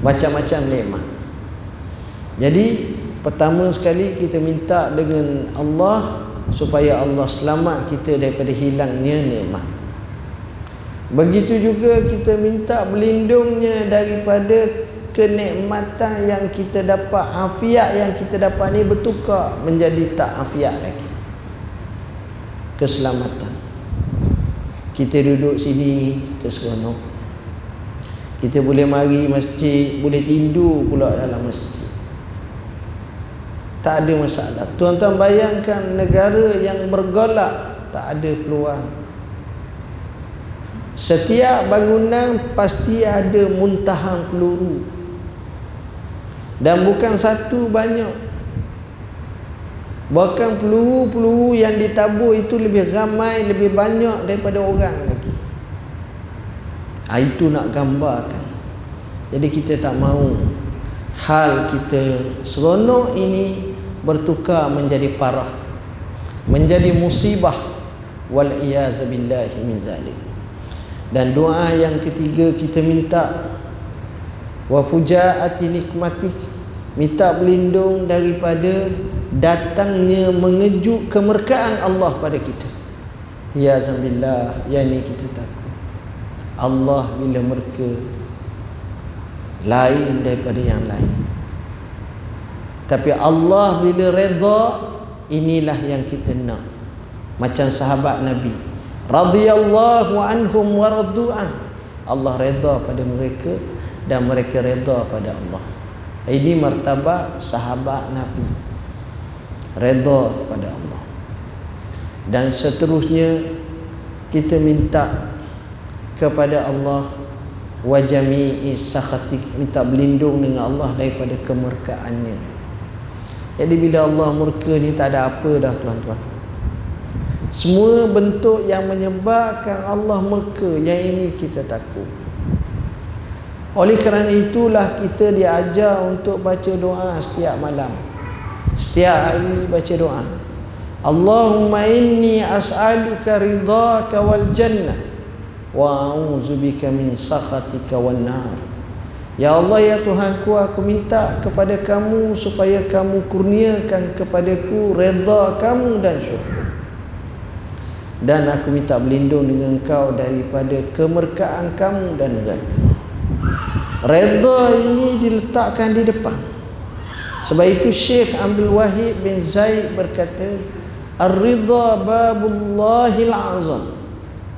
Macam-macam nikmat. Jadi pertama sekali kita minta dengan Allah supaya Allah selamat kita daripada hilangnya nikmat Begitu juga kita minta berlindungnya daripada kenikmatan yang kita dapat, afiat yang kita dapat ni bertukar menjadi tak afiat lagi. Keselamatan. Kita duduk sini, kita seronok. Kita boleh mari masjid, boleh tidur pula dalam masjid. Tak ada masalah. Tuan-tuan bayangkan negara yang bergolak tak ada peluang Setiap bangunan pasti ada muntahan peluru. Dan bukan satu banyak. Bahkan peluru-peluru yang ditabur itu lebih ramai, lebih banyak daripada orang lagi. Ha, Itu nak gambarkan. Jadi kita tak mahu Hal kita seronok ini bertukar menjadi parah Menjadi musibah. Wal'iyazabillahi min zalik dan doa yang ketiga kita minta wa fujaati nikmatik minta berlindung daripada datangnya mengejut kemurkaan Allah pada kita. Ya zambillah yang ini kita takut. Allah bila murka lain daripada yang lain. Tapi Allah bila redha inilah yang kita nak. Macam sahabat Nabi radhiyallahu anhum wa radu'an Allah redha pada mereka dan mereka redha pada Allah. Ini martabat sahabat Nabi. Redha pada Allah. Dan seterusnya kita minta kepada Allah wa jami'i sakhatik minta berlindung dengan Allah daripada kemurkaannya. Jadi bila Allah murka ni tak ada apa dah tuan-tuan semua bentuk yang menyebabkan Allah murka Yang ini kita takut. Oleh kerana itulah kita diajar untuk baca doa setiap malam. Setiap hari baca doa. Allahumma inni as'aluka ridhaka wal jannah wa a'udzu bika min sakhatika wan nar. Ya Allah ya Tuhanku aku minta kepada kamu supaya kamu kurniakan kepadaku redha kamu dan syurga dan aku minta berlindung dengan kau daripada kemerkaan kamu dan neraka redha ini diletakkan di depan. Sebab itu Syekh Abdul Wahid bin Zaid berkata ar-ridha babullahil azam.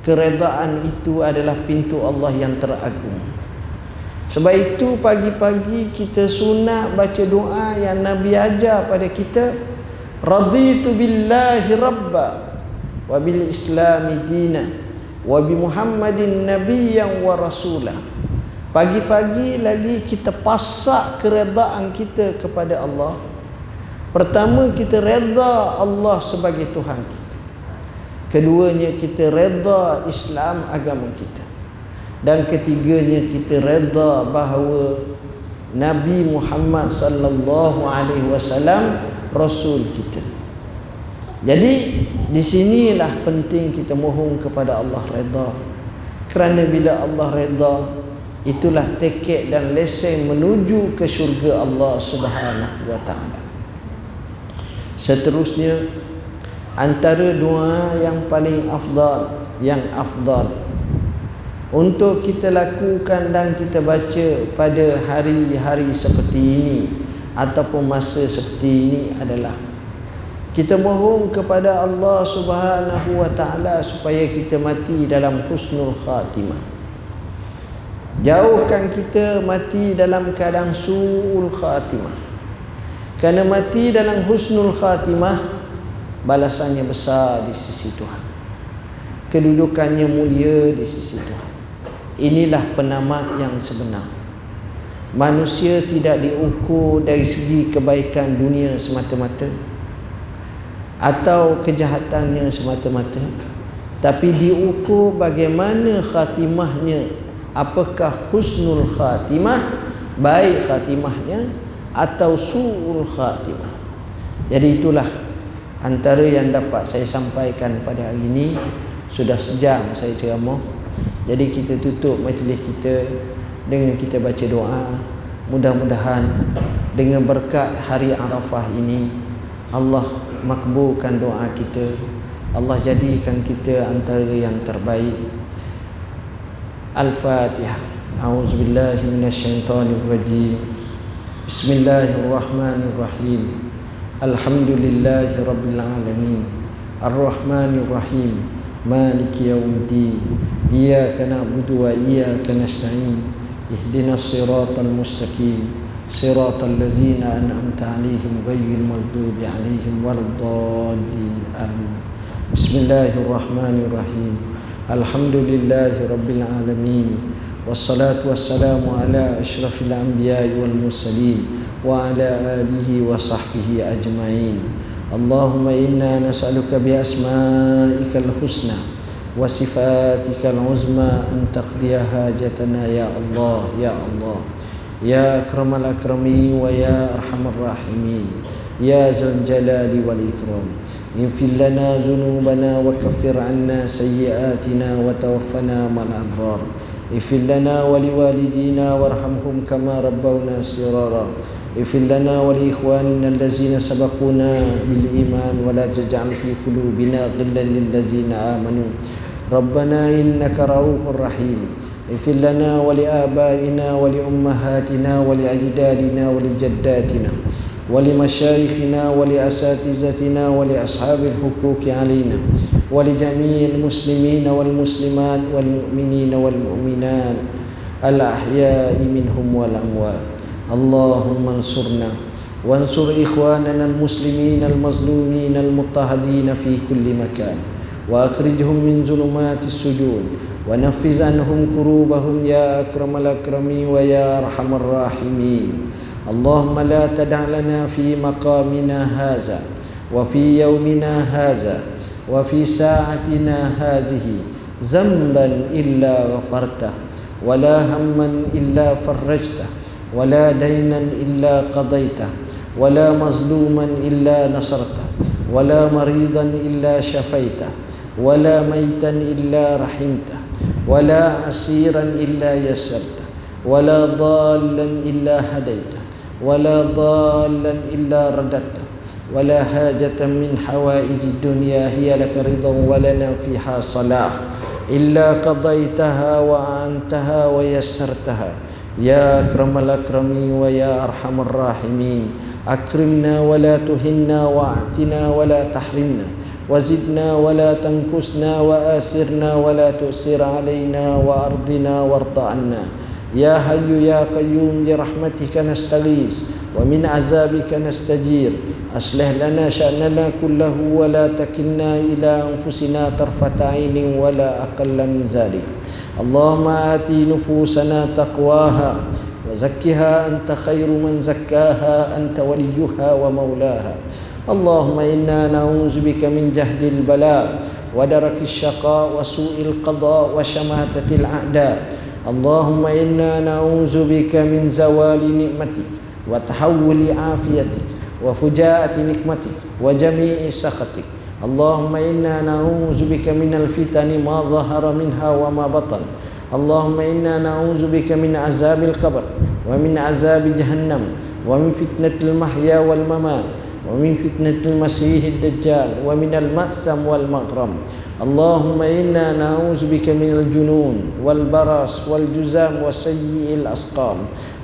Keredaan itu adalah pintu Allah yang teragung. Sebab itu pagi-pagi kita sunat baca doa yang Nabi ajar pada kita Raditu billahi rabba wa bi Muhammadin nabiyyan wa rasulah Pagi-pagi lagi kita pasak keredaan kita kepada Allah. Pertama kita reda Allah sebagai Tuhan kita. Keduanya kita reda Islam agama kita. Dan ketiganya kita reda bahawa Nabi Muhammad sallallahu alaihi wasallam rasul kita. Jadi di sinilah penting kita mohon kepada Allah reda. Kerana bila Allah reda itulah tiket dan lesen menuju ke syurga Allah Subhanahu wa taala. Seterusnya antara doa yang paling afdal yang afdal untuk kita lakukan dan kita baca pada hari-hari seperti ini ataupun masa seperti ini adalah kita mohon kepada Allah Subhanahu wa taala supaya kita mati dalam husnul khatimah. Jauhkan kita mati dalam keadaan suul khatimah. Kerana mati dalam husnul khatimah balasannya besar di sisi Tuhan. Kedudukannya mulia di sisi Tuhan. Inilah penamat yang sebenar. Manusia tidak diukur dari segi kebaikan dunia semata-mata atau kejahatannya semata-mata. Tapi diukur bagaimana khatimahnya. Apakah husnul khatimah baik khatimahnya atau suul khatimah. Jadi itulah antara yang dapat saya sampaikan pada hari ini. Sudah sejam saya ceramah. Jadi kita tutup majlis kita dengan kita baca doa. Mudah-mudahan dengan berkat hari Arafah ini Allah makbulkan doa kita. Allah jadikan kita antara yang terbaik. Al-Fatihah. A'udzubillahi minasyaitonirrajim. Bismillahirrahmanirrahim. Alhamdulillahi rabbil alamin. Ar-Rahmanirrahim. Maliki yaumiddin Iyyaka na'budu wa iyyaka nasta'in. Ihdinas siratal mustaqim. صراط الذين أنعمت عليهم غير المغضوب عليهم ولا الضالين آمين بسم الله الرحمن الرحيم الحمد لله رب العالمين والصلاة والسلام على أشرف الأنبياء والمرسلين وعلى آله وصحبه أجمعين اللهم إنا نسألك بأسمائك الحسنى وصفاتك العظمى أن تقضي حاجتنا يا الله يا الله يا أكرم الأكرمين ويا أرحم الراحمين يا ذا الجلال والإكرام اغفر لنا ذنوبنا وكفر عنا سيئاتنا وتوفنا مع الأبرار اغفر لنا ولوالدينا وارحمهم كما ربونا صغارا اغفر لنا ولإخواننا الذين سبقونا بالإيمان ولا تجعل في قلوبنا غلا للذين آمنوا ربنا إنك رؤوف رحيم اغفر لنا ولآبائنا ولأمهاتنا ولأجدادنا ولجداتنا ولمشايخنا ولأساتذتنا ولأصحاب الحقوق علينا ولجميع المسلمين والمسلمات والمؤمنين والمؤمنات الأحياء منهم والأموات اللهم انصرنا وانصر إخواننا المسلمين المظلومين المضطهدين في كل مكان وأخرجهم من ظلمات السجون ونفذ عنهم كروبهم يا أكرم الأكرمين ويا أرحم الراحمين اللهم لا تدع لنا في مقامنا هذا وفي يومنا هذا وفي ساعتنا هذه ذنبا إلا غفرته ولا هما إلا فرجته ولا دينا إلا قضيته ولا مظلوما إلا نصرته ولا مريضا إلا شفيته ولا ميتا إلا رحمته ولا عسيرا إلا يسرته ولا ضالا إلا هديته ولا ضالا إلا رددته ولا حاجة من حوائج الدنيا هي لك رضا ولنا فيها صلاح إلا قضيتها وأعنتها ويسرتها. يا أكرم الأكرمين ويا أرحم الراحمين أكرمنا ولا تهنا وأعتنا ولا تحرمنا. وزدنا ولا تنكسنا وآسرنا ولا تؤسر علينا وأرضنا وارض عنا يا حي يا قيوم برحمتك نستغيث ومن عذابك نستجير أصلح لنا شأننا كله ولا تكلنا إلى أنفسنا طرفة عين ولا أقل من ذلك اللهم آتي نفوسنا تقواها وزكها أنت خير من زكاها أنت وليها ومولاها اللهم إنا نعوذ بك من جهد البلاء ودرك الشقاء وسوء القضاء وشماتة الأعداء اللهم إنا نعوذ بك من زوال نعمتك وتحول عافيتك وفجاءة نقمتك وجميع سخطك اللهم إنا نعوذ بك من الفتن ما ظهر منها وما بطن اللهم إنا نعوذ بك من عذاب القبر ومن عذاب جهنم ومن فتنة المحيا والممات ومن فتنة المسيح الدجال ومن المأثم والمغرم اللهم إنا نعوذ بك من الجنون والبرص والجزام وسيء الأسقام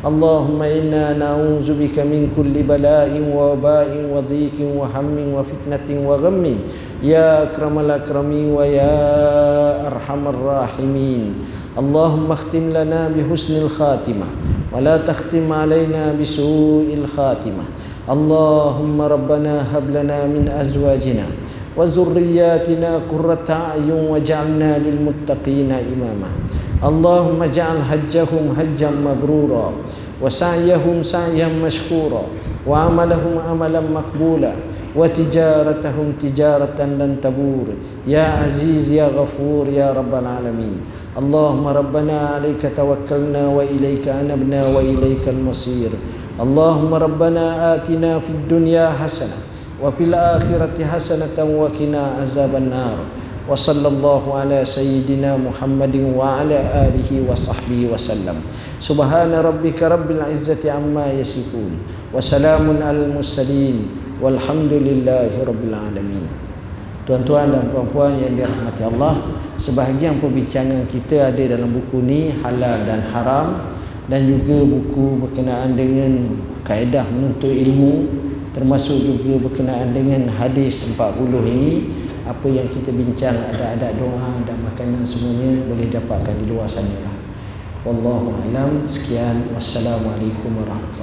اللهم إنا نعوذ بك من كل بلاء ووباء وضيق وهم وفتنة وغم يا أكرم الأكرمين ويا أرحم الراحمين اللهم اختم لنا بحسن الخاتمة ولا تختم علينا بسوء الخاتمة اللهم ربنا هب لنا من أزواجنا وذرياتنا قرة أعين وجعلنا للمتقين إماما. اللهم اجعل حجهم حجا مبرورا وسعيهم سعيا مشكورا وعملهم عملا مقبولا وتجارتهم تجارة لن تبور. يا عزيز يا غفور يا رب العالمين. اللهم ربنا عليك توكلنا وإليك أنبنا وإليك المصير. اللهم ربنا آتنا في الدنيا حسنة وفي الآخرة حسنة وقنا عذاب النار وصلى الله على سيدنا محمد وعلى آله وصحبه وسلم سبحان ربك رب العزة عما يصفون وسلام على المرسلين والحمد لله رب العالمين Tuan-tuan dan puan-puan yang dirahmati Allah Sebahagian perbincangan kita ada dalam buku ni Halal dan Haram dan juga buku berkenaan dengan kaedah menuntut ilmu Termasuk juga berkenaan dengan hadis 40 ini Apa yang kita bincang ada-ada doa dan makanan semuanya Boleh dapatkan di luar sana lah Wallahu alam. Sekian. Wassalamualaikum warahmatullahi